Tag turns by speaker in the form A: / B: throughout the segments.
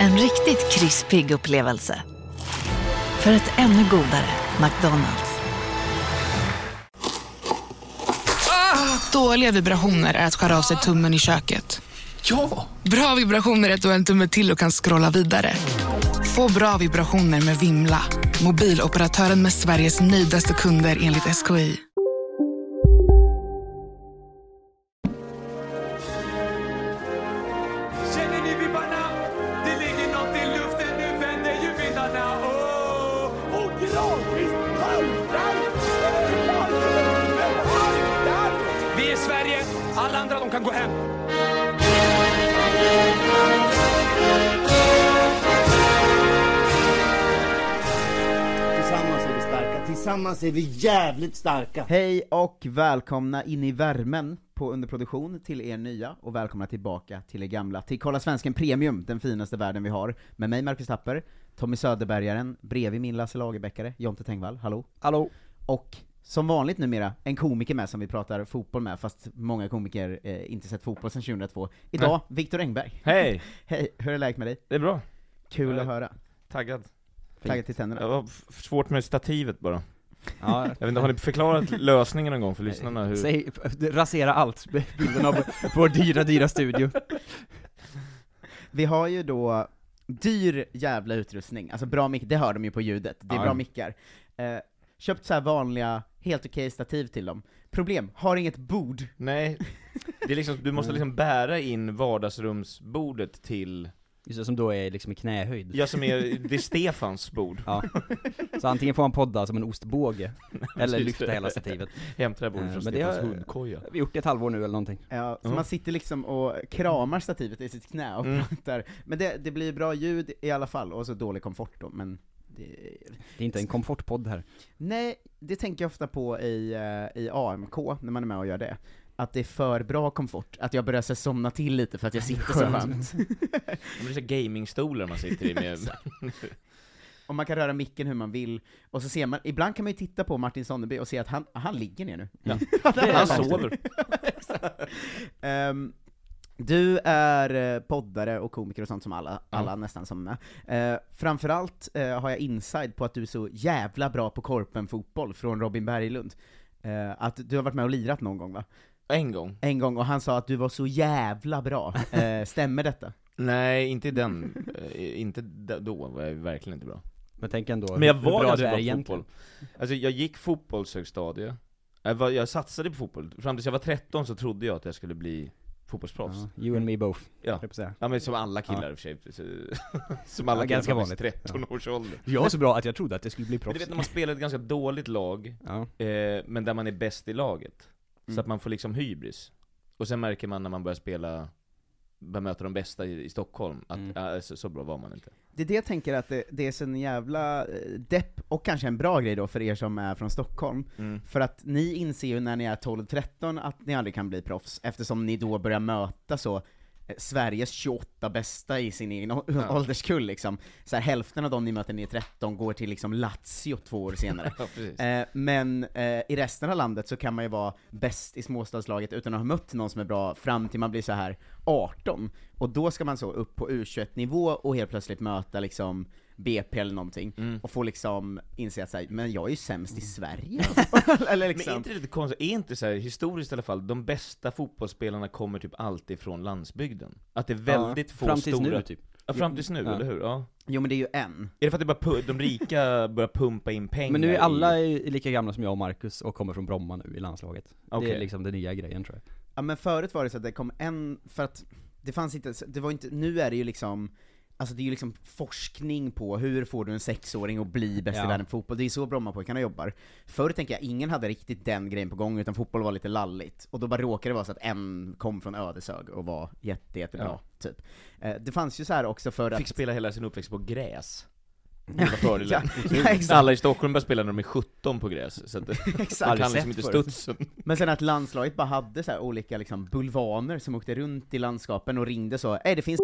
A: En riktigt krispig upplevelse. För ett ännu godare McDonalds.
B: Dåliga vibrationer är att skära av sig tummen i köket.
C: Ja!
B: Bra vibrationer är att du har en tumme till och kan scrolla vidare. Få bra vibrationer med Vimla. Mobiloperatören med Sveriges nöjdaste kunder enligt SKI.
D: Kan gå hem.
E: Tillsammans är vi starka, tillsammans är vi jävligt starka!
F: Hej och välkomna in i värmen på underproduktion till er nya, och välkomna tillbaka till er gamla, till Kolla Svensken Premium, den finaste världen vi har, med mig Marcus Tapper, Tommy Söderbergaren, bredvid min Lasse Lagerbäckare, Jonte Tengvall, hallå? Hallå! Och som vanligt numera, en komiker med som vi pratar fotboll med, fast många komiker eh, inte sett fotboll sedan 2002. Idag, Viktor Engberg.
G: Hej!
F: Hej, hur är läget med dig?
G: Det är bra.
F: Kul att höra.
G: Taggad.
F: Taggad till tänderna.
G: Det var svårt med stativet bara.
H: Ja,
G: Jag vet inte, har ni förklarat lösningen någon gång för lyssnarna? Hur...
H: säg, rasera allt, bilden av vår dyra, dyra studio.
F: Vi har ju då dyr jävla utrustning, alltså bra mick, det hör de ju på ljudet, det är
G: Ja.
F: bra mickar. Eh, köpt så här vanliga, helt okej stativ till dem. Problem, har inget bord.
G: Nej, det är liksom, du måste liksom bära in vardagsrumsbordet till,
H: Just det, som då är liksom i knähöjd.
G: ja som är, det är Stefans bord.
H: Ja. Så antingen får man podda som en ostbåge, eller lyfta
G: det.
H: hela stativet.
G: Hämta det här bordet
H: Eh,
G: från
H: men det
G: Stefans
H: har-
G: hundkoja.
H: Vi har gjort det ett halvår nu eller någonting.
F: Ja, så
G: Ja.
F: man sitter liksom och kramar stativet i sitt knä och
G: Mm.
F: pratar. Men det, det blir bra ljud i alla fall, och så dålig komfort då, men det,
H: Det är inte en komfortpodd här.
F: Nej, det tänker jag ofta på i, eh, i AMK, när man är med och gör det. Att det är för bra komfort, att jag börjar så somna till lite för att jag sitter så skönt.
G: Det blir så gamingstolar man sitter i med,
F: Och man kan röra micken hur man vill, och så ser man, ibland kan man ju titta på Martin Sonneby och se att han, han ligger ner nu.
G: Ja. Han sover.
F: Ehm, du är eh, poddare och komiker och sånt som alla, alla nästan som är med. Uh, framförallt eh, har jag inside på att du är så jävla bra på korpenfotboll från Robin Berglund. Eh, att du har varit med och lirat någon gång va?
G: En gång.
F: En gång, och han sa att du var så jävla bra. Eh, stämmer detta?
G: Nej, inte den, eh, inte då var jag verkligen inte bra.
H: Men tänk ändå
G: Men jag
H: hur
G: var
H: bra du är
G: bra på
H: egentligen.
G: fotboll. Alltså jag gick fotbollshögstadie, jag, var, jag satsade på fotboll, fram tills jag var 13 så trodde jag att jag skulle bli fotbollsproffs.
H: Ja, you and me both,
G: Ja. Ja men som alla killar i och för sig, som alla
H: Ja, ganska vanligt.
G: 13 års ålder.
H: Jag var så bra att jag trodde att jag skulle bli
G: Men
H: proffs.
G: du vet när man spelar ett ganska dåligt lag, eh, men där man är bäst i laget,
F: Mm.
G: så att man får liksom hybris. Och sen märker man när man börjar spela, börjar möta de bästa i, i Stockholm, att
H: Mm.
G: ja, så, så bra var man inte.
F: Det är det jag tänker att det, det är så en jävla eh, depp, och kanske en bra grej då för er som är från Stockholm,
G: Mm.
F: för att ni inser ju när ni är 12-13 att ni aldrig kan bli proffs, eftersom ni då börjar möta så Sveriges 28 bästa i sin egen
G: Ja.
F: ålderskull liksom. Så här, hälften av dem ni möter när ni är 13 går till liksom Lazio två år senare.
G: Ja.
F: Eh, men eh, i resten av landet så kan man ju vara bäst i småstadslaget utan att ha mött någon som är bra fram till man blir så här 18. Och då ska man så upp på U21-nivå och helt plötsligt möta liksom BP eller någonting,
G: Mm.
F: och få liksom inse att så här, men jag är ju sämst i Sverige. eller
G: Men
F: liksom.
G: är inte det lite konstigt, är inte så här, historiskt i alla fall, de bästa fotbollsspelarna kommer typ alltid från landsbygden? Att det är väldigt få
H: Fram tills
G: stora...
H: nu typ.
G: Ja, fram tills nu,
H: Ja.
G: eller hur? Ja.
F: Jo men det är ju en.
G: Är det för att det bara de rika börjar pumpa in pengar
H: Men nu är alla
G: i...
H: lika gamla som jag och Marcus och kommer från Bromma nu i landslaget. Det
G: Okej.
H: är liksom den nya grejen tror jag.
F: Ja men förut var det så att det kom en, för att det fanns inte, det var inte, nu är det ju liksom Alltså det är ju liksom forskning på hur får du en sexåring att bli bäst i
H: Ja.
F: världen på fotboll, det är så Brommapojkarna jobbar. Förr tänker jag, ingen hade riktigt den grejen på gång, utan fotboll var lite lalligt. Och då bara råkade det vara så att en kom från Ödeshög och var jätte, jättebra,
G: Ja.
F: typ. Eh, det fanns ju så här också för
G: Fick
F: att...
G: spela hela sin uppväxt på gräs. Det var fördelen.
F: Ja, ja, exakt.
G: Alla i Stockholm börjar spela när de är 17 på gräs, så att
F: Exakt.
G: kan liksom inte studsen.
F: Men sen att landslaget bara hade så olika liksom bulvaner som åkte runt i landskapen och ringde så, Ey, det finns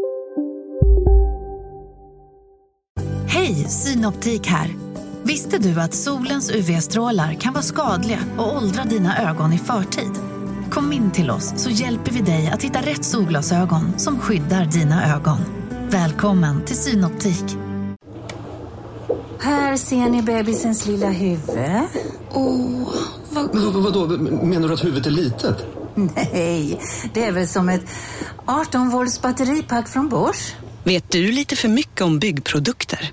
A: Synoptik här! Visste du att solens UV-strålar kan vara skadliga och åldra dina ögon i förtid? Kom in till oss så hjälper vi dig att hitta rätt solglasögon som skyddar dina ögon. Välkommen till Synoptik.
I: Här ser ni bebisens lilla huvud.
J: Åh, vad... Men vadå, menar du att huvudet är litet?
I: Nej, det är väl som ett 18 volts batteripack från Bors.
K: Vet du lite för mycket om byggprodukter?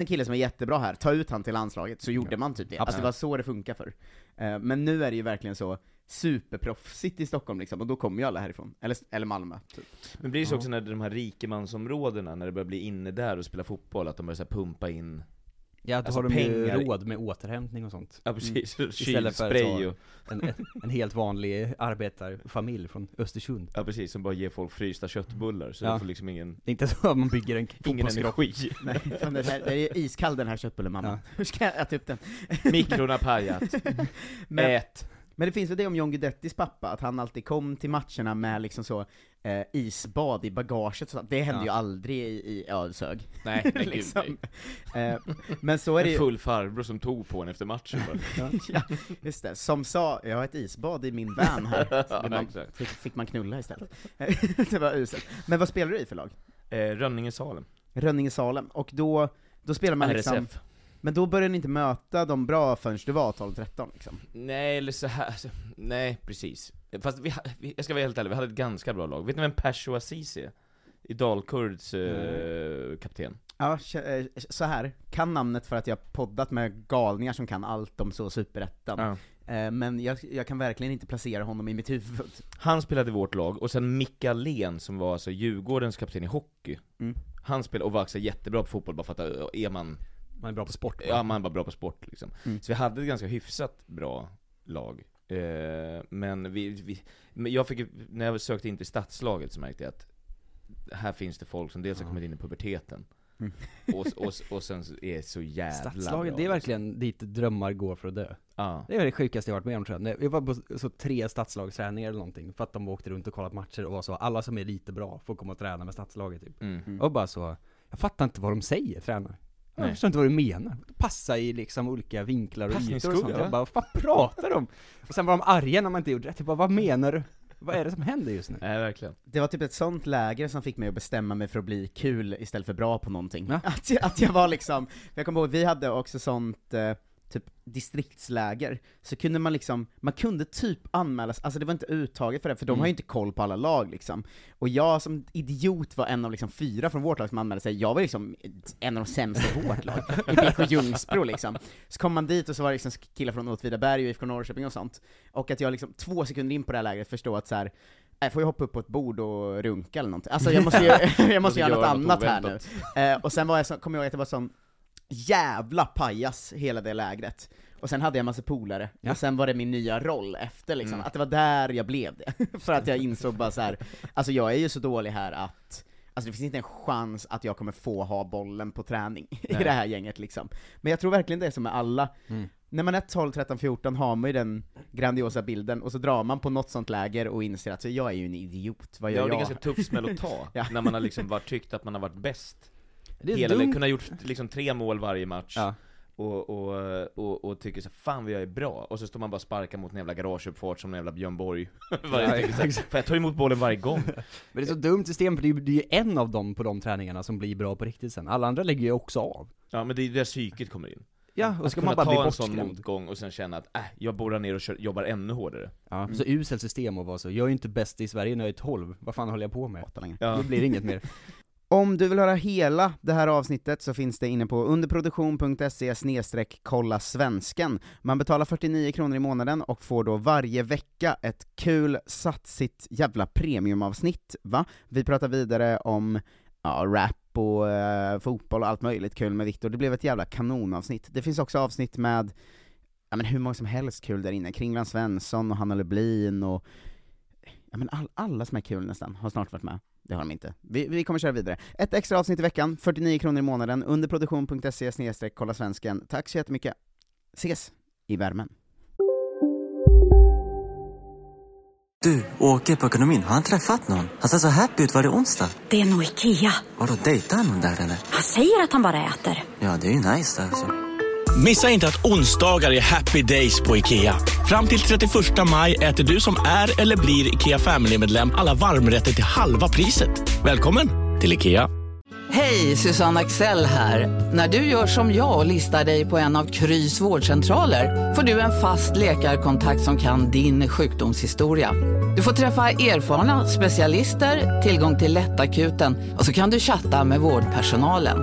F: En kille som är jättebra här, ta ut han till landslaget, så gjorde man typ det. Alltså det
G: Absolut.
F: var så det funkar för. Eh, Men nu är det ju verkligen så superproffsigt i Stockholm liksom, och då kommer ju alla härifrån. Eller, eller Malmö, typ.
G: Men blir det så också när de här rikemansområdena, när det börjar bli inne där och spela fotboll, att de börjar så pumpa in
H: Ja, då
G: Alltså
H: har de ju
G: pengar i-
H: råd med återhämtning och sånt.
G: Ja, precis.
H: Istället för så,
G: och-
H: en, en, helt vanlig arbetarfamilj från Östersund.
G: Ja precis, som bara ger folk frysta köttbullar, så
H: Ja.
G: de får liksom ingen
H: Det är inte så att man bygger en
G: Ingen energi.
F: Nej, fan, det, här, det är iskall den här köttbullen mamma. Hur ska jag äta upp den?
G: Mikron har pajat.
F: Men,
G: Ät.
F: Men det finns väl det om John Guidettis pappa, att han alltid kom till matcherna med liksom så eh, isbad i bagaget, så det hände
G: Ja.
F: ju aldrig i, i Ödeshög.
G: Nej, nej gud nej.
F: Eh, men så är det
G: En
F: ju...
G: full farbror som tog på en efter matchen bara.
F: ja, just det. Som sa, jag har ett isbad i min van här. Så man, fick, fick man knulla istället. det var uselt. Men vad spelar du i för lag?
G: Eh, Rönninge-Salem.
F: Rönninge-Salem, och då, då spelar man liksom...
G: RSF.
F: Men då började ni inte möta dem bra förrän du var 12-13 liksom?
G: Nej, eller så här. alltså, nej precis. Fast vi, jag ska vara helt ärlig, vi hade ett ganska bra lag. Vet ni vem Perso Azizi är? I Dalkurds eh, kapten.
F: Ja, eh, så här. kan namnet för att jag poddat med galningar som kan allt om så superettan.
G: Ja.
F: Eh, Men jag, jag kan verkligen inte placera honom i mitt huvud.
G: Han spelade i vårt lag, och sen Micke Alén som var alltså Djurgårdens kapten i hockey.
F: Mm.
G: Han spelade, och var också jättebra på fotboll, bara för att är man
H: Man är bra på sport.
G: Ja, man var bra på sport liksom.
F: Mm.
G: Så vi hade ett ganska hyfsat bra lag. Eh, men vi, vi, men jag fick, när jag sökte in till stadslaget så märkte jag att här finns det folk som dels har kommit in i puberteten,
F: Mm.
G: och, och, och sen är så jävla
H: Stadslaget,
G: bra,
H: det är verkligen dit drömmar går för att dö.
G: Ja.
H: Det är det sjukaste jag varit med om tror jag. Jag var på så tre stadslagsträningar eller någonting, för att de åkte runt och kollat matcher och var så, alla som är lite bra får komma och träna med stadslaget typ.
G: Mm.
H: Och bara så, jag fattar inte vad de säger, tränare. Jag förstår inte vad du menar. Passa i liksom olika vinklar och ytor och sånt. Jag bara, vad fan pratar de om? Och sen var de arga när man inte gjorde rätt. Jag bara, vad menar du? Vad är det som händer just nu?
G: Nej, verkligen.
F: Det var typ ett sånt läger som fick mig att bestämma mig för att bli kul istället för bra på någonting. Att, jag- att jag var liksom, jag kommer ihåg, vi hade också sånt, eh, typ distriktsläger, så kunde man liksom, man kunde typ anmälas, alltså det var inte uttaget för det, för de
H: Mm.
F: har ju inte koll på alla lag liksom. Och jag som idiot var en av liksom fyra från vårt lag som anmälde sig, jag var liksom en av de sämsta i vårt lag, i BK Ljungsbro liksom. Så kom man dit och så var det liksom killar från Åtvidaberg och IFK Norrköping och sånt, och att jag liksom två sekunder in på det här lägret förstod att så här. "Nej, får jag hoppa upp på ett bord och runka eller någonting? Alltså jag måste, ju- jag måste
G: Måste
F: göra något annat här nu. Eh, och sen var jag så, kommer jag ihåg att det var sån jävla pajas hela det lägret. Och sen hade jag en massa polare,
H: Ja.
F: och sen var det min nya roll efter liksom,
G: Mm.
F: att det var där jag blev det. För att jag insåg bara så här. alltså jag är ju så dålig här att Alltså det finns inte en chans att jag kommer få ha bollen på träning i
G: Nej.
F: det här gänget liksom. Men jag tror verkligen det är som med alla,
H: Mm.
F: när man är 12, 13, 14 har man ju den grandiosa bilden, och så drar man på något sånt läger och inser att så jag är ju en idiot, vad gör
G: Ja, det är
F: jag?
G: ganska tuff smäll att ta,
F: Ja.
G: när man har liksom varit, tyckt att man har varit bäst.
H: Det är
G: Hela,
H: dumt.
G: kunnat gjort liksom tre mål varje match.
H: Ja.
G: Och, och, och, och tycker så fan vad jag är bra, och så står man bara och sparkar mot en jävla garageuppfart som en jävla Björn Borg. varje
H: Ja,
G: tycker så. För jag tar emot bollen varje gång.
H: Men det är så dumt system, för det är ju det är ju en av dem på de träningarna som blir bra på riktigt sen. Alla andra lägger ju också av.
G: Ja men det är där psyket kommer in.
H: Ja, och ska
G: kunna
H: man bara
G: ta
H: bli
G: en sån motgång och sen känna att, äh, jag borrar ner och kör, jobbar ännu hårdare.
H: Ja, så uselt system att vara så. Jag är ju inte bäst i Sverige när jag är 12, vad fan håller jag på med?
G: Ja.
H: Det blir inget mer.
F: Om du vill höra hela det här avsnittet så finns det inne på underproduktion.se snedstreck kolla svensken. Man betalar 49 kronor i månaden och får då varje vecka ett kul, satsigt jävla premiumavsnitt, va? Vi pratar vidare om ja, rap och eh, fotboll och allt möjligt kul med Viktor. Det blev ett jävla kanonavsnitt. Det finns också avsnitt med ja, men hur många som helst kul där inne, Kringland Svensson och Hanna Lublin och ja, men all, alla som är kul nästan har snart varit med. Det har de inte. Vi, vi kommer köra vidare. Ett extra avsnitt i veckan, 49 kronor i månaden, underproduktion.se snedstreck kolla svensken. Tack så jättemycket. Ses i värmen.
L: Du, åker på ekonomin. Har han träffat någon? Han ser så happy ut. Var det onsdag?
M: Det är nog Ikea.
L: Har du dejtar han någon där eller?
M: Han säger att han bara äter.
L: Ja, det är ju nice där alltså.
N: Missa inte att onsdagar är happy days på IKEA. Fram till 31 maj äter du som är eller blir IKEA Family-medlem alla varmrätter till halva priset. Välkommen till IKEA.
O: Hej, Susanne Axel här. När du gör som jag och listar dig på en av Krys vårdcentraler får du en fast läkarkontakt som kan din sjukdomshistoria. Du får träffa erfarna specialister, tillgång till lättakuten och så kan du chatta med vårdpersonalen.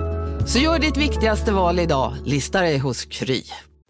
O: Så gör ditt viktigaste val idag, lista dig hos Kry.